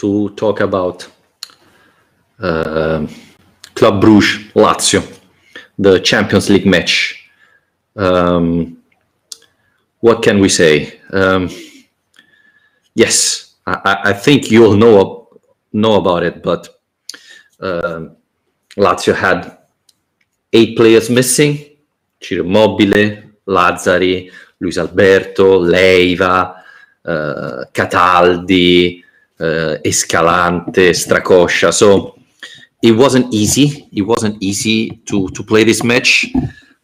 To talk about uh, Club Bruges Lazio, the Champions League match. Um, what can we say? Um, yes, I, I think you all know know about it, but um Lazio had eight players missing: Ciro Immobile, Lazzari, Luis Alberto, Leiva, uh, Cataldi, uh, Escalante, Strakosha. So it wasn't easy. It wasn't easy to to play this match.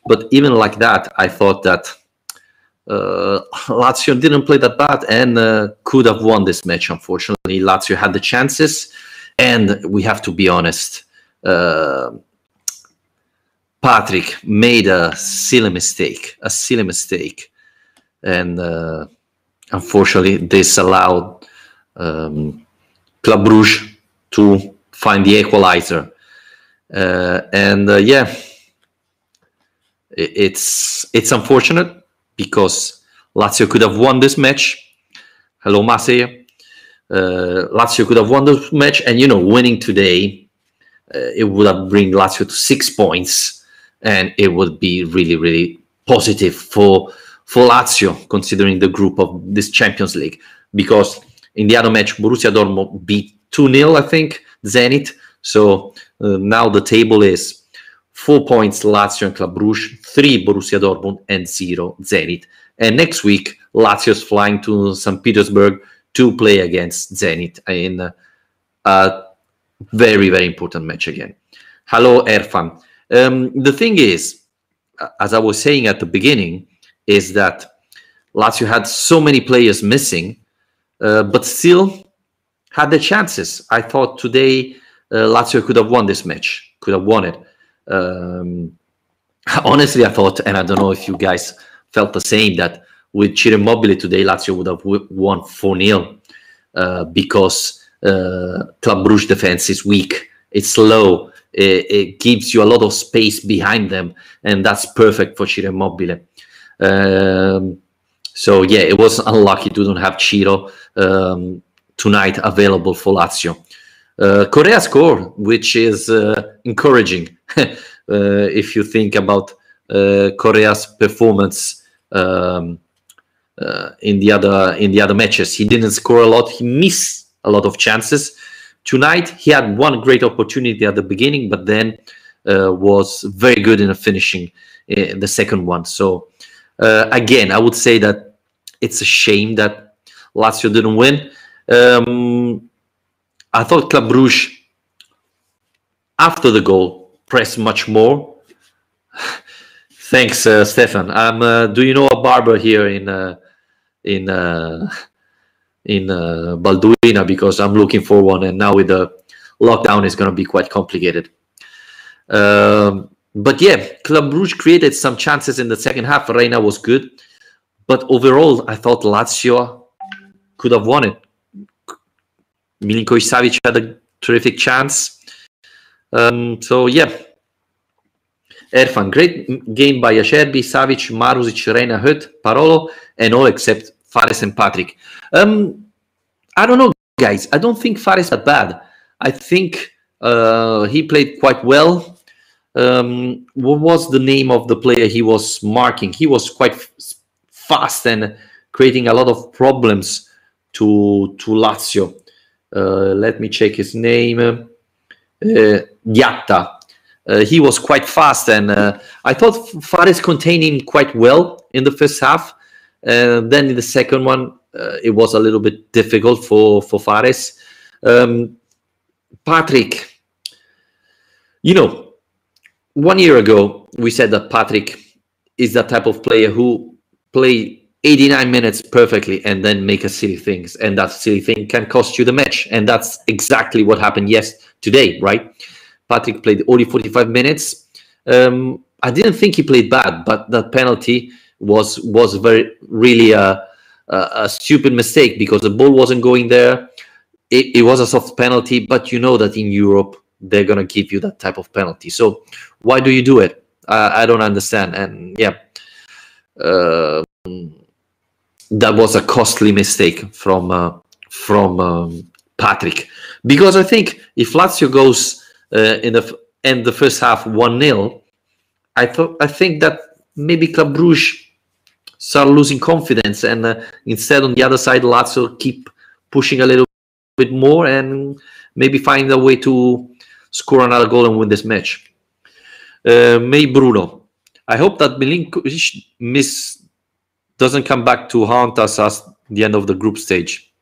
But even like that, I thought that uh, Lazio didn't play that bad and uh, could have won this match. Unfortunately, Lazio had the chances, and we have to be honest. Uh, Patrick made a silly mistake, a silly mistake, and unfortunately, this allowed um, Club Brugge to find the equalizer. Uh, and uh, yeah, it's it's unfortunate because Lazio could have won this match. Hello, Masay. Uh, Lazio could have won this match, and you know, winning today, uh, it would have bring Lazio to six points, and it would be really, really positive for for Lazio, considering the group of this Champions League. Because in the other match, Borussia Dortmund beat two 0 I think, Zenit. So uh, now the table is four points Lazio and Club Brugge, three Borussia Dortmund, and zero Zenit. And next week, Lazio is flying to St. Petersburg to play against Zenit in a very, very important match again. Hello, Erfan. Um, the thing is, as I was saying at the beginning, is that Lazio had so many players missing, uh, but still had the chances. I thought today uh, Lazio could have won this match, could have won it. Um, honestly, I thought, and I don't know if you guys felt the same, that with Ciro Immobile today, Lazio would have won 4 0 uh, because uh, Club Brugge defense is weak, it's slow, it, gives you a lot of space behind them, and that's perfect for Ciro Immobile. Um, so, yeah, it was unlucky to don't have Ciro um, tonight available for Lazio. Uh, Correa scored, which is uh, encouraging uh, if you think about uh, Correa's performance um, uh, in the other in the other matches. He didn't score a lot. He missed a lot of chances. Tonight he had one great opportunity at the beginning, but then uh, was very good in the finishing in the second one. So uh, again, I would say that it's a shame that Lazio didn't win. Um, I thought Club Brugge, after the goal, pressed much more. Thanks, uh, Stefan. I'm. Uh, do you know a barber here in uh, in uh, in uh, Balduina? Because I'm looking for one, and now with the lockdown, it's going to be quite complicated. Um, but yeah, Club Brugge created some chances in the second half. Reina was good, but overall, I thought Lazio could have won it. Milinkovic Savic had a terrific chance. Um, so yeah, Erfan, great game by Acerbi, Savic, Marusic, Reina, Hoedt, Parolo, and all except Fares and Patrick. Um, I don't know, guys. I don't think Fares that bad. I think uh, he played quite well. Um, what was the name of the player he was marking? He was quite fast and creating a lot of problems to to Lazio. Uh, let me check his name. Uh, Diatta. Uh, he was quite fast, and uh, I thought Fares contained him quite well in the first half. Uh, then in the second one, uh, it was a little bit difficult for for Fares. Um, Patrick, you know, one year ago we said that Patrick is that type of player who play 89 minutes perfectly and then make a silly things. And that silly thing can cost you the match. And that's exactly what happened yes today right? Patrick played only 45 minutes. Um, i didn't think he played bad but that penalty was was very really a, a, a stupid mistake because the ball wasn't going there. It, it was a soft penalty but you know that in europe they're to give you that type of penalty. So why do you do it? Uh, i don't understand. And yeah. Uh, that was a costly mistake from uh, from um, Patrick because I think if Lazio goes uh, in the end the first half one 0 I thought I think that maybe Club Brugge start losing confidence and uh, instead on the other side Lazio keep pushing a little bit more and maybe find a way to score another goal and win this match. Uh, May Bruno, I hope that Milinkovic miss doesn't come back to haunt us as the end of the group stage.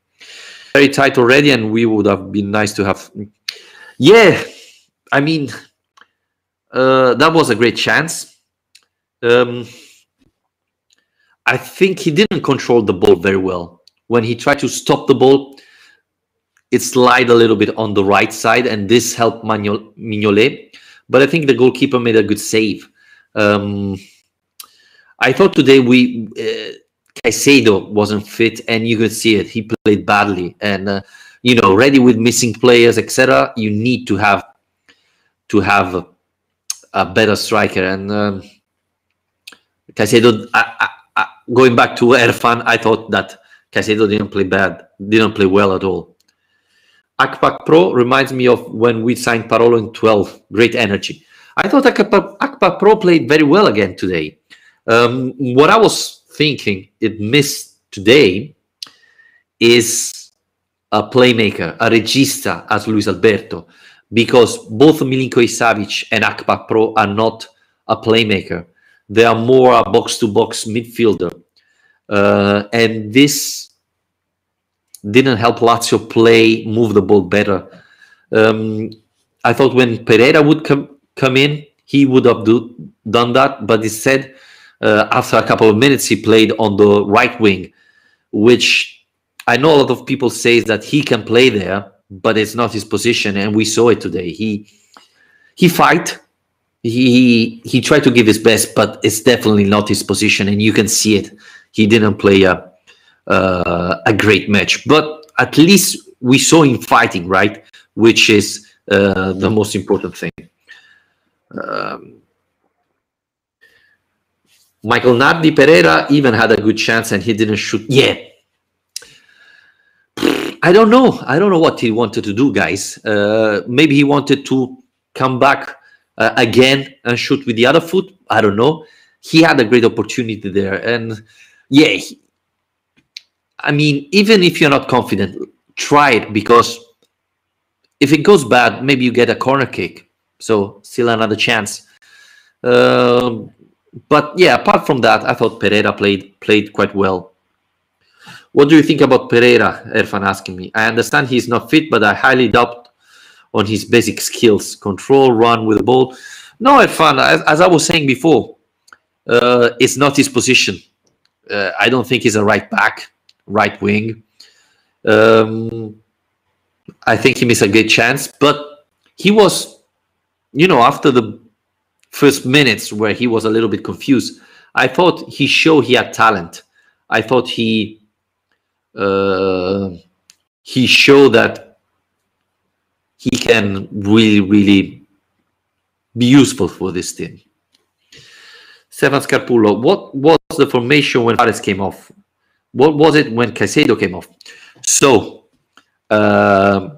Very tight already, and we would have been nice to have. Yeah, I mean, uh, that was a great chance. Um, I think he didn't control the ball very well. When he tried to stop the ball, it slid a little bit on the right side, and this helped Mignolet. But I think the goalkeeper made a good save. Um, I thought today we uh, Caicedo wasn't fit, and you could see it. He played badly, and uh, you know, ready with missing players, etc. You need to have to have a, a better striker, and um, Caicedo. I, I, I, going back to Erfan, I thought that Caicedo didn't play bad, didn't play well at all. Akpa Akpro reminds me of when we signed Parolo in 12. Great energy. I thought Akpak, Akpa Akpro played very well again today. Um, what I was thinking it missed today is a playmaker, a regista as Luis Alberto, because both Milinkovic Savic and Akpa Akpro are not a playmaker. They are more a box to box midfielder. Uh, and this didn't help Lazio play, move the ball better. Um, I thought when Pereira would come come in, he would have do, done that, but instead uh, after a couple of minutes, he played on the right wing, which I know a lot of people say that he can play there, but it's not his position, and we saw it today. He he fight, he he tried to give his best, but it's definitely not his position, and you can see it. He didn't play a uh, a great match, but at least we saw him fighting, right? Which is uh, the most important thing. Um, Michael Nardi Pereira even had a good chance and he didn't shoot. Yeah. I don't know. I don't know what he wanted to do, guys. Uh, maybe he wanted to come back uh, again and shoot with the other foot. I don't know. He had a great opportunity there. And yeah, he, I mean, even if you're not confident, try it because if it goes bad, maybe you get a corner kick. So still another chance. Um, but yeah, apart from that, I thought Pereira played played quite well. What do you think about Pereira? Erfan asking me. I understand he's not fit, but I highly doubt on his basic skills, control, run with the ball. No, Erfan, as, as I was saying before, uh, it's not his position. Uh, I don't think he's a right back, right wing. Um, I think he missed a great chance, but he was, you know, after the first minutes where he was a little bit confused. I thought he showed he had talent. I thought he uh, he showed that he can really, really be useful for this team. Stefan Scarpullo, what was the formation when Fares came off? What was it when Caicedo came off? So, uh,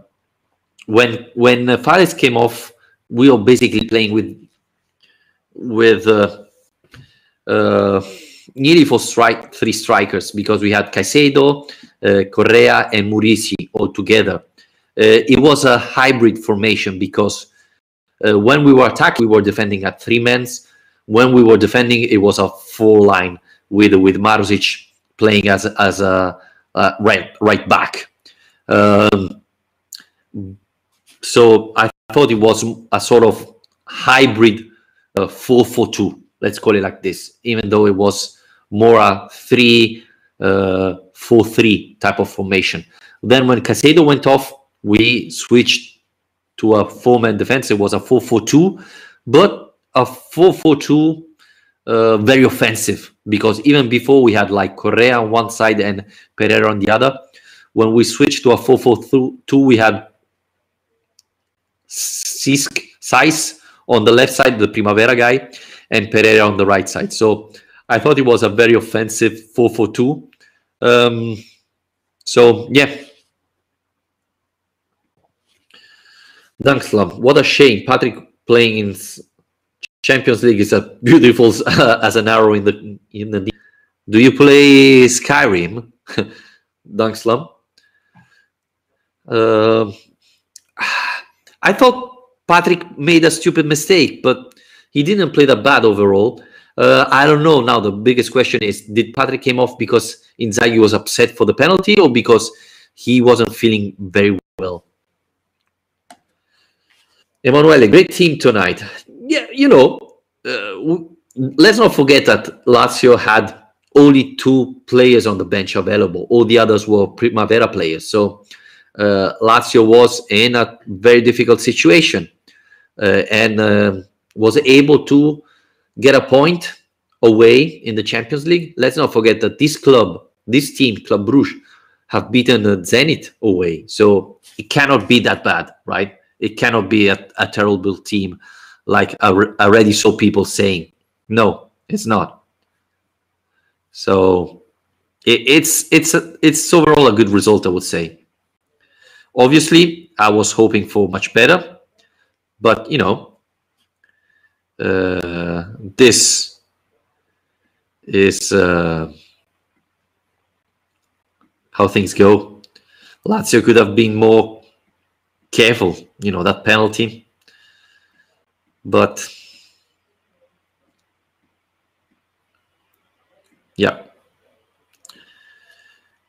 when when Fares came off, we were basically playing with with uh, uh, nearly for strike three strikers because we had Caicedo, uh, Correa, and Muriqi all together. It was a hybrid formation because when we were attacking, we were defending at three men. When we were defending, it was a four line with with Marusic playing as as a, a right right back. Um, so I thought it was a sort of hybrid uh, 4 4 2 let's call it like this even though it was more a 3 uh, 4-3 type of formation. Then when Caicedo went off, we switched to a four-man defense. It was a 4-4-2, but a 4-4-2 uh, very offensive because even before we had like Correa on one side and Pereira on the other. When we switched to a 4-4-2, we had Sisk, Size on the left side, the Primavera guy, and Pereira on the right side. So I thought it was a very offensive 4 4 2. Um, so, yeah. Dunkslam, what a shame. Patrick playing in Champions League is a beautiful uh, as an arrow in the in the. Do you play Skyrim, Dunkslam? Uh, I thought Patrick made a stupid mistake, but he didn't play that bad overall. Uh, I don't know. Now the biggest question is: Did Patrick came off because Inzaghi was upset for the penalty, or because he wasn't feeling very well? Emanuele, great team tonight. Yeah, you know, uh, let's not forget that Lazio had only two players on the bench available. All the others were Primavera players. So uh, Lazio was in a very difficult situation and uh, was able to get a point away in the Champions League. Let's not forget that this club, this team, Club Bruges, have beaten Zenit away. So it cannot be that bad, right? It cannot be a, a terrible team like I already saw people saying. No, it's not. So it, it's it's a, it's overall a good result, I would say. Obviously, I was hoping for much better, but you know, uh, this is uh, how things go. Lazio could have been more careful, you know, that penalty, but yeah.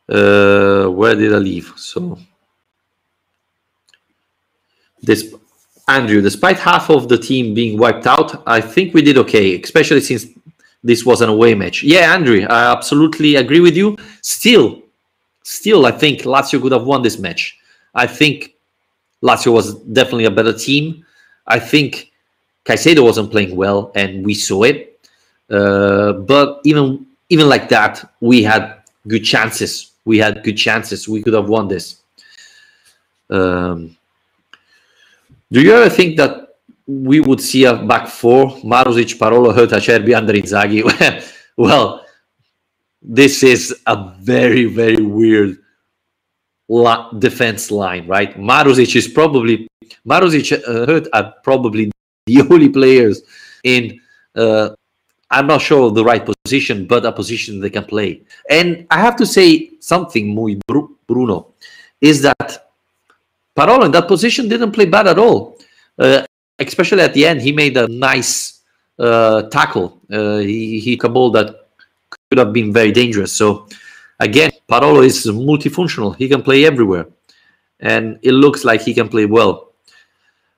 Uh, where did I leave? So this Andrew, despite half of the team being wiped out, I think we did okay, especially since this was an away match. Yeah, Andrew, I absolutely agree with you. Still, still, I think Lazio could have won this match. I think Lazio was definitely a better team. I think Caicedo wasn't playing well, and we saw it. Uh, but even even like that, we had good chances. We had good chances. We could have won this. Um, do you ever think that we would see a back four, Marusic, Parolo, Hoedt, Acerbi under Inzaghi? well, this is a very, very weird la- defense line, right? Marusic is probably, Marusic, uh, Hoedt are probably the only players in, uh, I'm not sure of the right position, but a position they can play. And I have to say something, muy Bruno, is that Parolo in that position didn't play bad at all. Uh, especially at the end, he made a nice uh, tackle. Uh, he, he a ball that could have been very dangerous. So again, Parolo is multifunctional. He can play everywhere, and it looks like he can play well.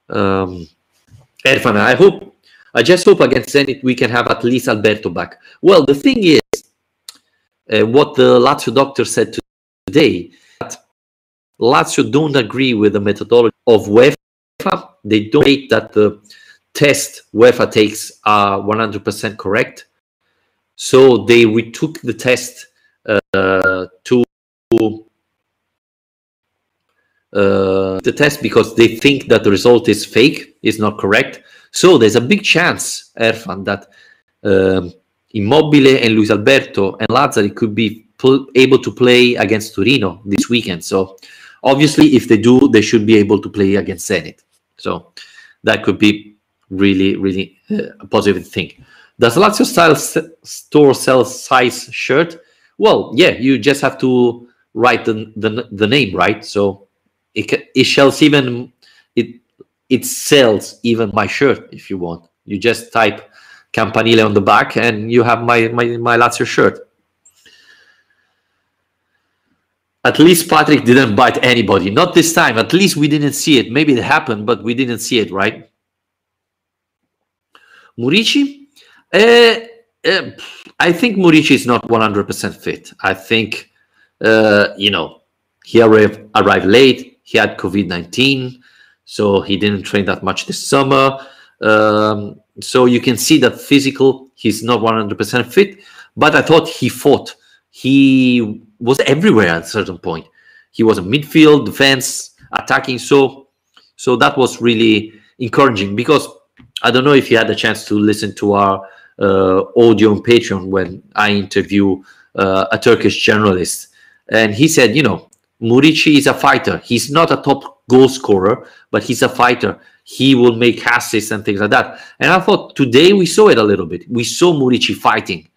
Um, Erfan, I hope, I just hope against Zenit we can have at least Alberto back. Well, the thing is, uh, what the Lazio doctor said today Lazio don't agree with the methodology of UEFA. They don't think that the test UEFA takes are 100% correct. So they retook the test uh, to uh, the test because they think that the result is fake, is not correct. So there's a big chance, Erfan, that um, Immobile and Luis Alberto and Lazzari could be able to play against Torino this weekend. So Obviously, if they do, they should be able to play against Zenit. So that could be really, really uh, a positive thing. Does Lazio style store sell size shirt? Well, yeah, you just have to write the, the, the name, right? So it, it sells even it it sells even my shirt if you want. You just type Campanile on the back and you have my my, my Lazio shirt. At least Patrick didn't bite anybody. Not this time. At least we didn't see it. Maybe it happened, but we didn't see it, right? Muriqi? Uh, uh, I think Muriqi is not 100% fit. I think, uh, you know, he arrived, arrived late. He had COVID 19, so he didn't train that much this summer. Um, so you can see that physical, he's not 100% fit. But I thought he fought. He was everywhere at a certain point. He was a midfield, defense, attacking. So, so that was really encouraging because I don't know if you had a chance to listen to our uh, audio on Patreon when I interview uh, a Turkish journalist, and he said, you know, Muriqi is a fighter. He's not a top goal scorer, but he's a fighter. He will make assists and things like that. And I thought today we saw it a little bit. We saw Muriqi fighting.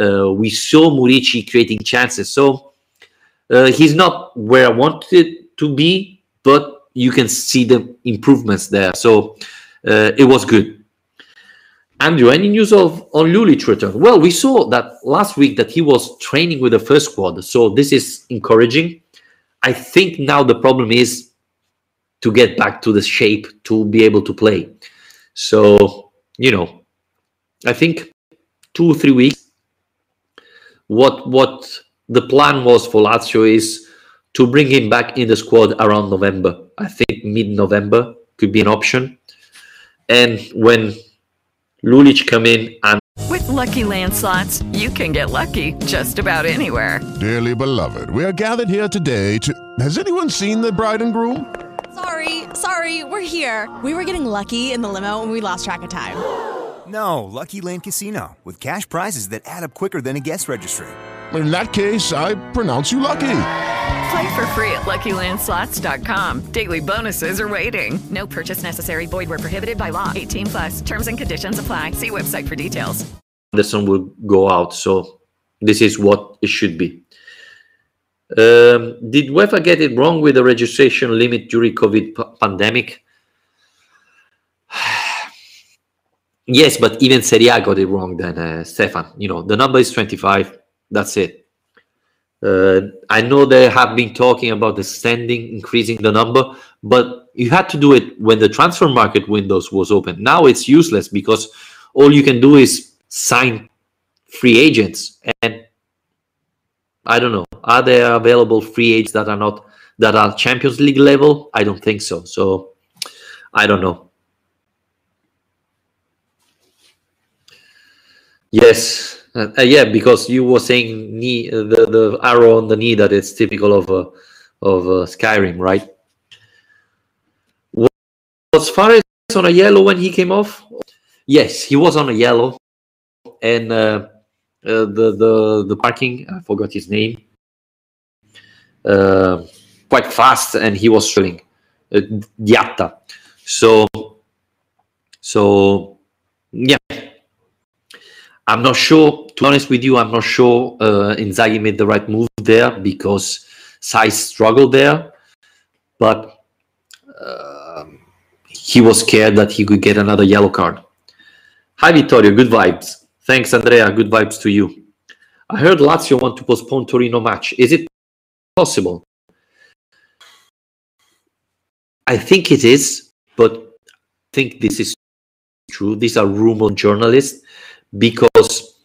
Uh, we saw Muriqi creating chances. So uh, he's not where I wanted to be, but you can see the improvements there. So uh, it was good. Andrew, any news of on Lulic return? Well, we saw that last week that he was training with the first squad, so this is encouraging. I think now the problem is to get back to the shape to be able to play. So you know, I think two or three weeks. What what the plan was for Lazio is to bring him back in the squad around November. I think mid November could be an option. And when Lulic come in and With Lucky Land slots, you can get lucky just about anywhere. Dearly beloved, we are gathered here today to. Has anyone seen the bride and groom? Sorry, sorry, we're here. We were getting lucky in the limo and we lost track of time. No, Lucky Land Casino, with cash prizes that add up quicker than a guest registry. In that case, I pronounce you lucky. Play for free at LuckyLandSlots.com. Daily bonuses are waiting. No purchase necessary. Void where prohibited by law. 18 plus. Terms and conditions apply. See website for details. Anderson will go out. So this is what it should be. Um, did UEFA get it wrong with the registration limit during COVID p- pandemic? yes, but even Serie A got it wrong then, uh, Stefan. You know, the number is 25. That's it. Uh, I know they have been talking about the extending, increasing the number, but you had to do it when the transfer market windows was open. Now it's useless because all you can do is sign free agents. And I don't know, are there available free agents that are not that are Champions League level? I don't think so. So I don't know. Yes, uh, uh, yeah, because you were saying knee, uh, the the arrow on the knee that it's typical of uh, of uh, Skyrim, right? Was Fares on a yellow when he came off? Yes, he was on a yellow, and uh, the the the parking I forgot his name. Quite fast, and he was struggling. Uh, Diatta. So, so yeah, I'm not sure. To be honest with you, I'm not sure uh, Inzaghi made the right move there because size struggled there, but um he was scared that he could get another yellow card. Hi Vittorio, good vibes. Thanks Andrea, good vibes to you. I heard Lazio want to postpone Torino match. Is it possible? I think it is, but I think this is true. These are rumor journalists because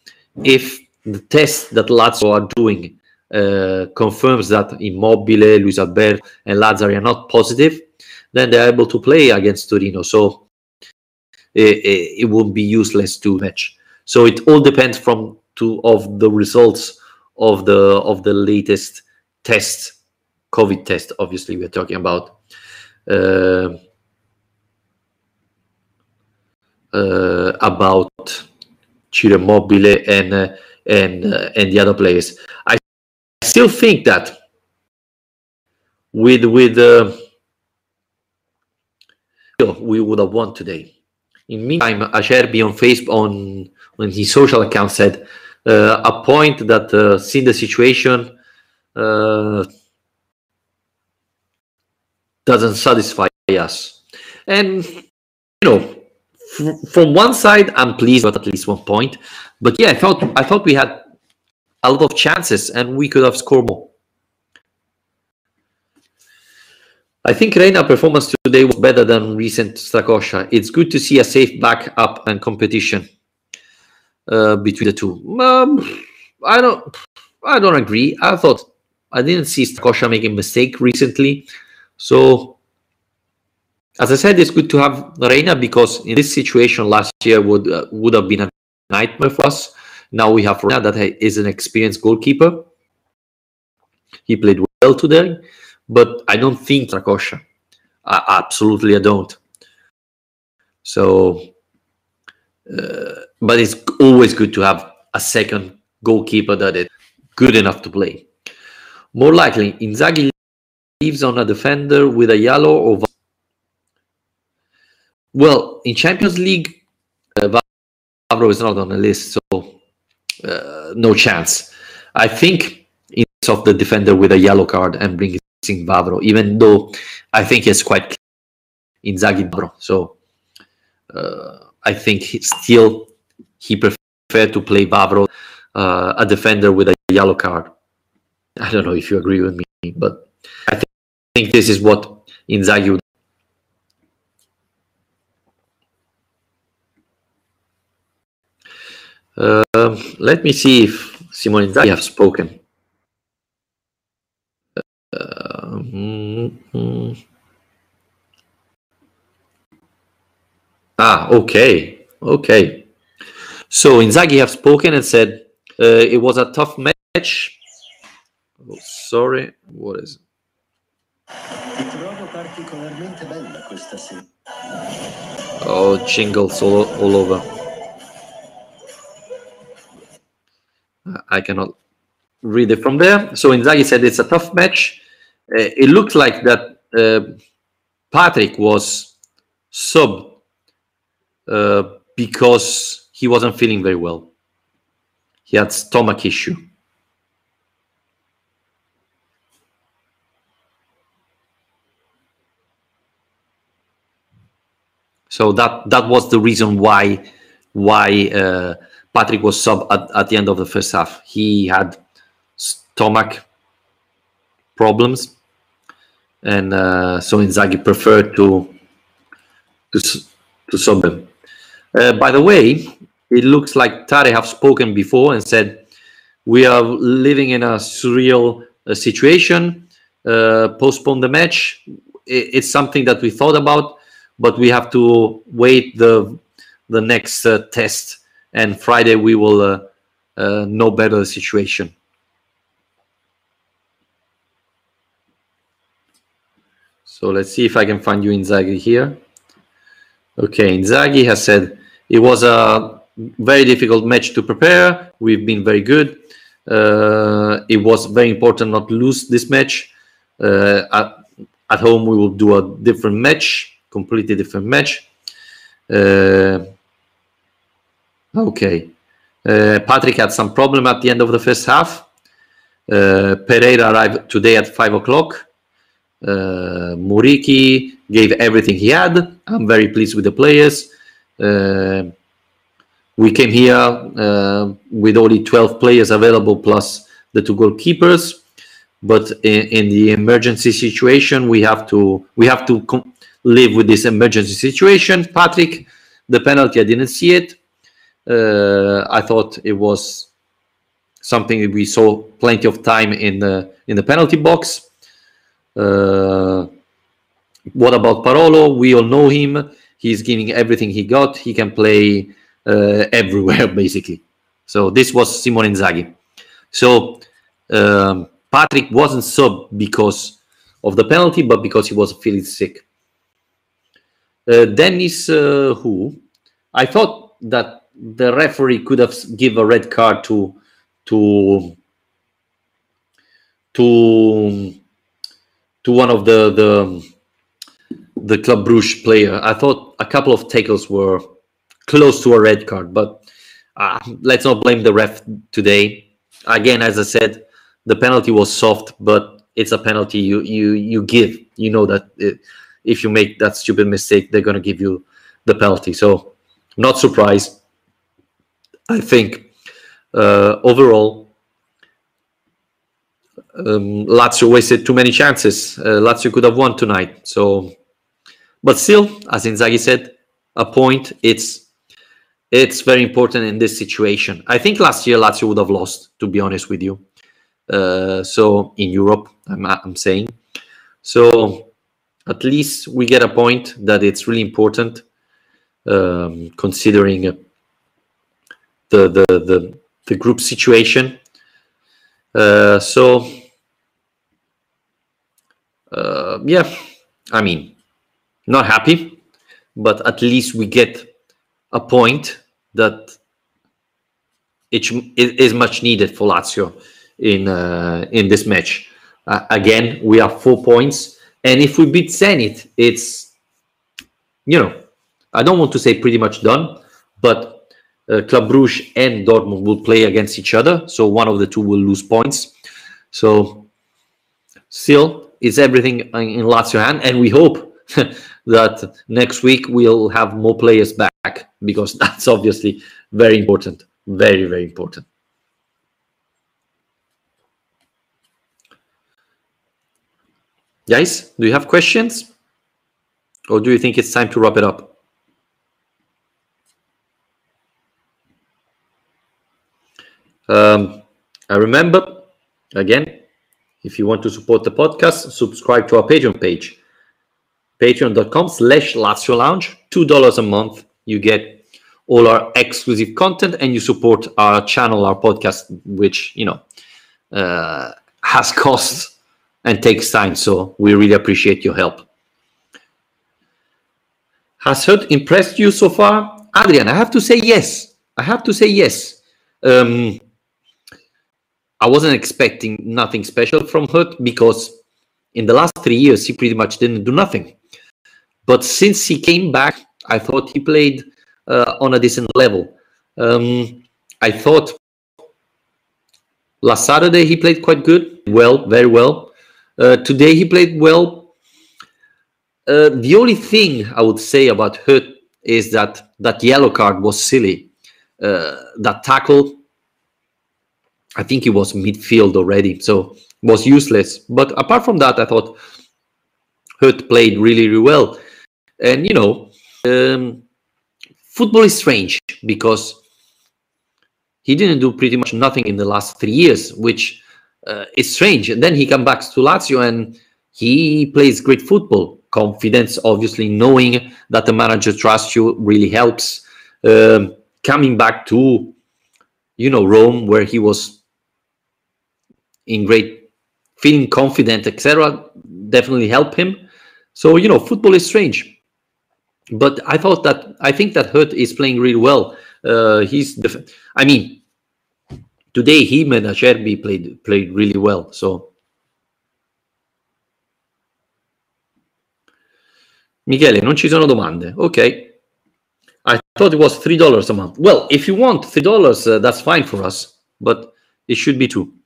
if the test that Lazio are doing uh, confirms that Immobile, Luis Alberto, and Lazzari are not positive, then they're able to play against Torino. So it, it, it be useless to match. So it all depends from to of the results of the of the latest test, COVID test. Obviously, we're talking about. Uh, uh, about Ciro Immobile and uh, and uh, and the other players. I still think that with with uh, we would have won today. In meantime, Acerbi on Facebook on on his social account said uh, a point that uh, seeing the situation uh, doesn't satisfy us, and you know from one side, I'm pleased with at least one point. But yeah, I thought I thought we had a lot of chances and we could have scored more. I think Reina performance today was better than recent Strakosha. It's good to see a safe back up and competition. uh, between the two. Um, I don't. I don't agree. I thought I didn't see Strakosha making mistake recently, so as I said, it's good to have Reina because in this situation last year would uh, would have been a nightmare for us. Now we have Reina that is an experienced goalkeeper. He played well today, but I don't think Strakosha. I, absolutely, I don't. So, uh, but it's always good to have a second goalkeeper that is good enough to play. More likely, Inzaghi leaves on a defender with a yellow or well, in Champions League, uh, Vavro is not on the list, so uh, no chance. I think it's of the defender with a yellow card and bringing Vavro, even though I think it's quite in Inzaghi Vavro. So uh, I think he still he preferred to play Vavro, uh, a defender with a yellow card. I don't know if you agree with me, but I think, I think this is what Inzaghi Uh, let me see if Simone Inzaghi have spoken. Uh, mm-hmm. Ah, okay, okay. So Inzaghi have spoken and said uh, it was a tough match. Oh, sorry, what is it? Oh, jingles all, all over. I cannot read it from there. So Inzaghi said it's a tough match. Uh, it looked like that uh, Patrick was sub uh, because he wasn't feeling very well. He had stomach issue. So that that was the reason why why uh, Patrick was sub at, at the end of the first half. He had stomach problems, and uh, so Inzaghi preferred to to to sub him. Uh, by the way, it looks like Tare have spoken before and said we are living in a surreal uh, situation. Uh, postpone the match. It, it's something that we thought about, but we have to wait the the next uh, test and Friday we will uh, uh, know better the situation. So let's see if I can find you Inzaghi here. Okay, Inzaghi has said it was a very difficult match to prepare. We've been very good. Uh, it was very important not to lose this match. Uh, at, at home, we will do a different match, completely different match. Uh, Okay. Uh, Patrick had some problem at the end of the first half. Uh, Pereira arrived today at five o'clock. Uh, Muriqi gave everything he had. I'm very pleased with the players. Uh, we came here uh, with only 12 players available plus the two goalkeepers. But in, in the emergency situation, we have to we have to live with this emergency situation. Patrick, the penalty, I didn't see it uh, I thought it was something that we saw plenty of time in the in the penalty box. Uh, what about Parolo? We all know him. He's giving everything he got. He can play uh, everywhere basically. So this was Simone Inzaghi. So um, Patrick wasn't sub because of the penalty, but because he was feeling sick. Uh, Dennis, uh, who I thought that the referee could have give a red card to to to to one of the the the Club Bruges player. I thought a couple of tackles were close to a red card, but uh, let's not blame the ref today. Again, as I said, the penalty was soft, but it's a penalty you you you give. You know that it, if you make that stupid mistake, they're gonna give you the penalty. So, not surprised. I think uh, overall, um, Lazio wasted too many chances. Uh, Lazio could have won tonight. So, but still, as Inzaghi said, a point. It's it's very important in this situation. I think last year Lazio would have lost, to be honest with you. Uh, so in Europe, I'm, I'm saying. So at least we get a point that it's really important, um, considering the, the the the group situation. Uh, so uh, yeah, I mean, not happy, but at least we get a point that it is much needed for Lazio in uh, in this match. Uh, again, we have four points, and if we beat Zenit, it's you know I don't want to say pretty much done, but uh, Club Brugge and Dortmund will play against each other, so one of the two will lose points. So still, it's everything in Lazio hand, and we hope that next week we'll have more players back because that's obviously very important. Very, very important. Guys, do you have questions? Or do you think it's time to wrap it up? Um, I remember, again, if you want to support the podcast, subscribe to our Patreon page patreon.com slash Lazio Lounge. $2 a month. You get all our exclusive content and you support our channel, our podcast, which, you know, uh, has costs and takes time. So we really appreciate your help. Has Hoedt impressed you so far? Adrian, I have to say yes. I have to say yes. Um, I wasn't expecting nothing special from Hoedt because in the last three years he pretty much didn't do nothing. But since he came back, I thought he played uh, on a decent level. Um, I thought last Saturday he played quite good, well, very well. Uh, today he played well. Uh, the only thing I would say about Hoedt is that that yellow card was silly. Uh, that tackle, I think he was midfield already, so was useless. But apart from that, I thought Hoedt played really, really well. And you know, um, football is strange because he didn't do pretty much nothing in the last three years, which uh, is strange. And then he comes back to Lazio and he plays great football. Confidence, obviously, knowing that the manager trusts you really helps. Um, coming back to, you know, Rome, where he was in great, feeling confident, etc., definitely help him. So you know, football is strange but I thought that I think that Hoedt is playing really well. Uh, he's, def- I mean, today him and Acerbi played played really well. So, Michele, non ci sono domande. Ok. I thought it was three dollars a month. Well, if you want three dollars, uh, that's fine for us, but it should be two.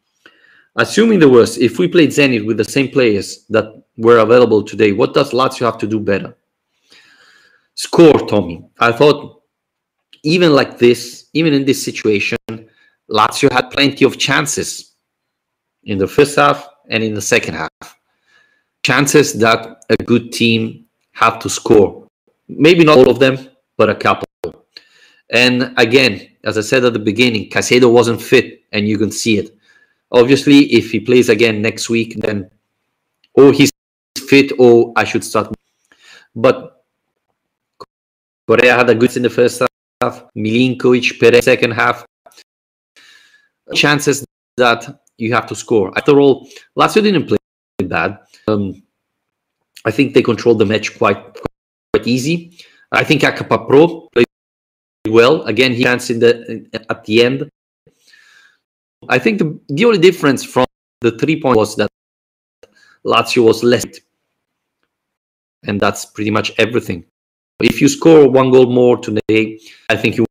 Assuming the worst, if we played Zenit with the same players that were available today, what does Lazio have to do better? score, Tommy. I thought even like this, even in this situation, Lazio had plenty of chances in the first half and in the second half. Chances that a good team have to score. Maybe not all of them, but a couple. And again, as I said at the beginning, Caicedo wasn't fit, and you can see it. Obviously, if he plays again next week, then oh he's fit, or I should start. But Correa had a good in the first half. Milinkovic, Perez second half. Chances that you have to score. After all, Lazio didn't play bad. Um, I think they controlled the match quite quite easy. I think Akpa Akpro played well. Again, he danced in the at the end. I think the, the only difference from the three point was that Lazio was less, and that's pretty much everything. If you score one goal more today, I think you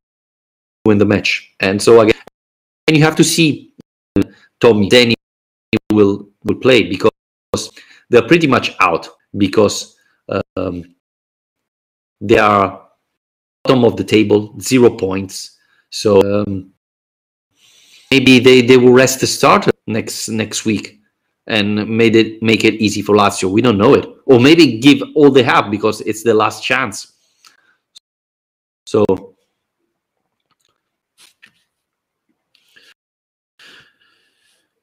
win the match. And so again, and you have to see Tommy Danny will will play because they're pretty much out because um, they are bottom of the table, zero points. So um, maybe they, they will rest the starter next next week and made it make it easy for Lazio. We don't know it, or maybe give all they have because it's the last chance. So.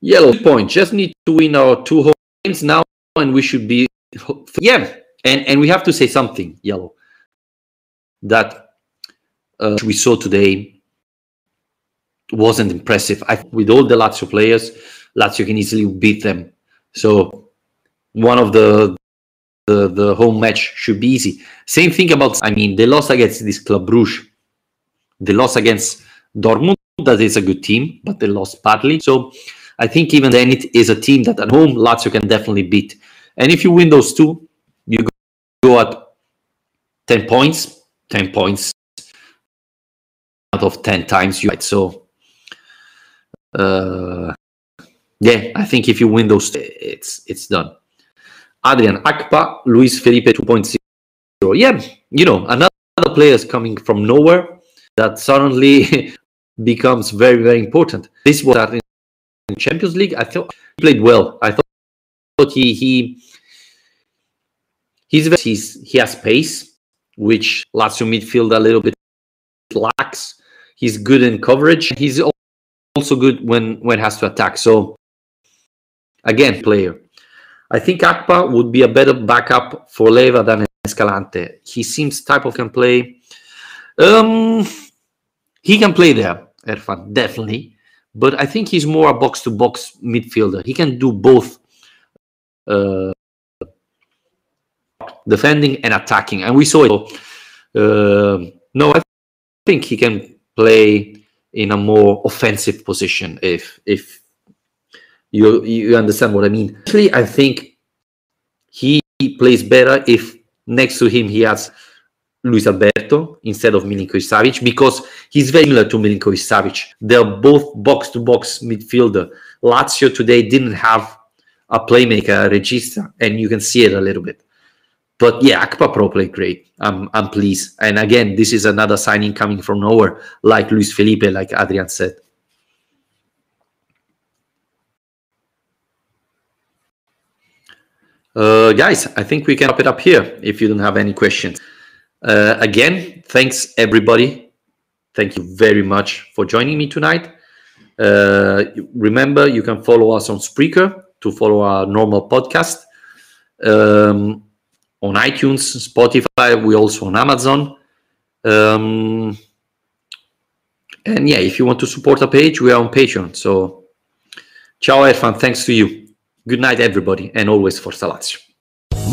Yellow point. Just need to win our two home games now, and we should be. Yeah, and and we have to say something. Yellow. That uh, we saw today wasn't impressive. I with all the Lazio players, Lazio can easily beat them. So one of the the the home match should be easy. Same thing about. I mean, they lost against this Club Brugge. They lost against Dortmund. That is a good team, but they lost badly. So I think even then it is a team that at home Lazio can definitely beat. And if you win those two, you go at 10 points, 10 points out of 10 times you right. So uh, yeah, I think if you win those it's it's done. Adrian Akpa, Luis Felipe 2.0. Yeah, you know, another players coming from nowhere that suddenly becomes very, very important. This was in Champions League. I thought he played well. I thought he he he's he's he has pace, which Lazio midfield a little bit lacks. He's good in coverage. He's also good when when has to attack. So again, player. I think Akpa would be a better backup for Leiva than Escalante. He seems type of can play. Um, he can play there, Erfan, definitely. But I think he's more a box to box midfielder. He can do both uh, defending and attacking. And we saw it. Uh, no, I think he can play in a more offensive position if if you you understand what I mean. Actually, I think he plays better if next to him he has Luis Alberto instead of Milinkovic Savic because he's very similar to Milinkovic Savic. They're both box to box midfielder. Lazio today didn't have a playmaker, a regista, and you can see it a little bit. But yeah, Akpa Akpro played great. I'm, I'm pleased. And again, this is another signing coming from nowhere, like Luis Felipe, like Adrian said. Uh, guys, I think we can wrap it up here if you don't have any questions. Uh, again, thanks everybody. Thank you very much for joining me tonight. Uh, remember, you can follow us on Spreaker to follow our normal podcast. Um, on iTunes, Spotify, we also on Amazon. Um, and yeah, if you want to support a page, we are on Patreon. So, ciao, Erfan. Thanks to you. Good night, everybody, and always for Lazio.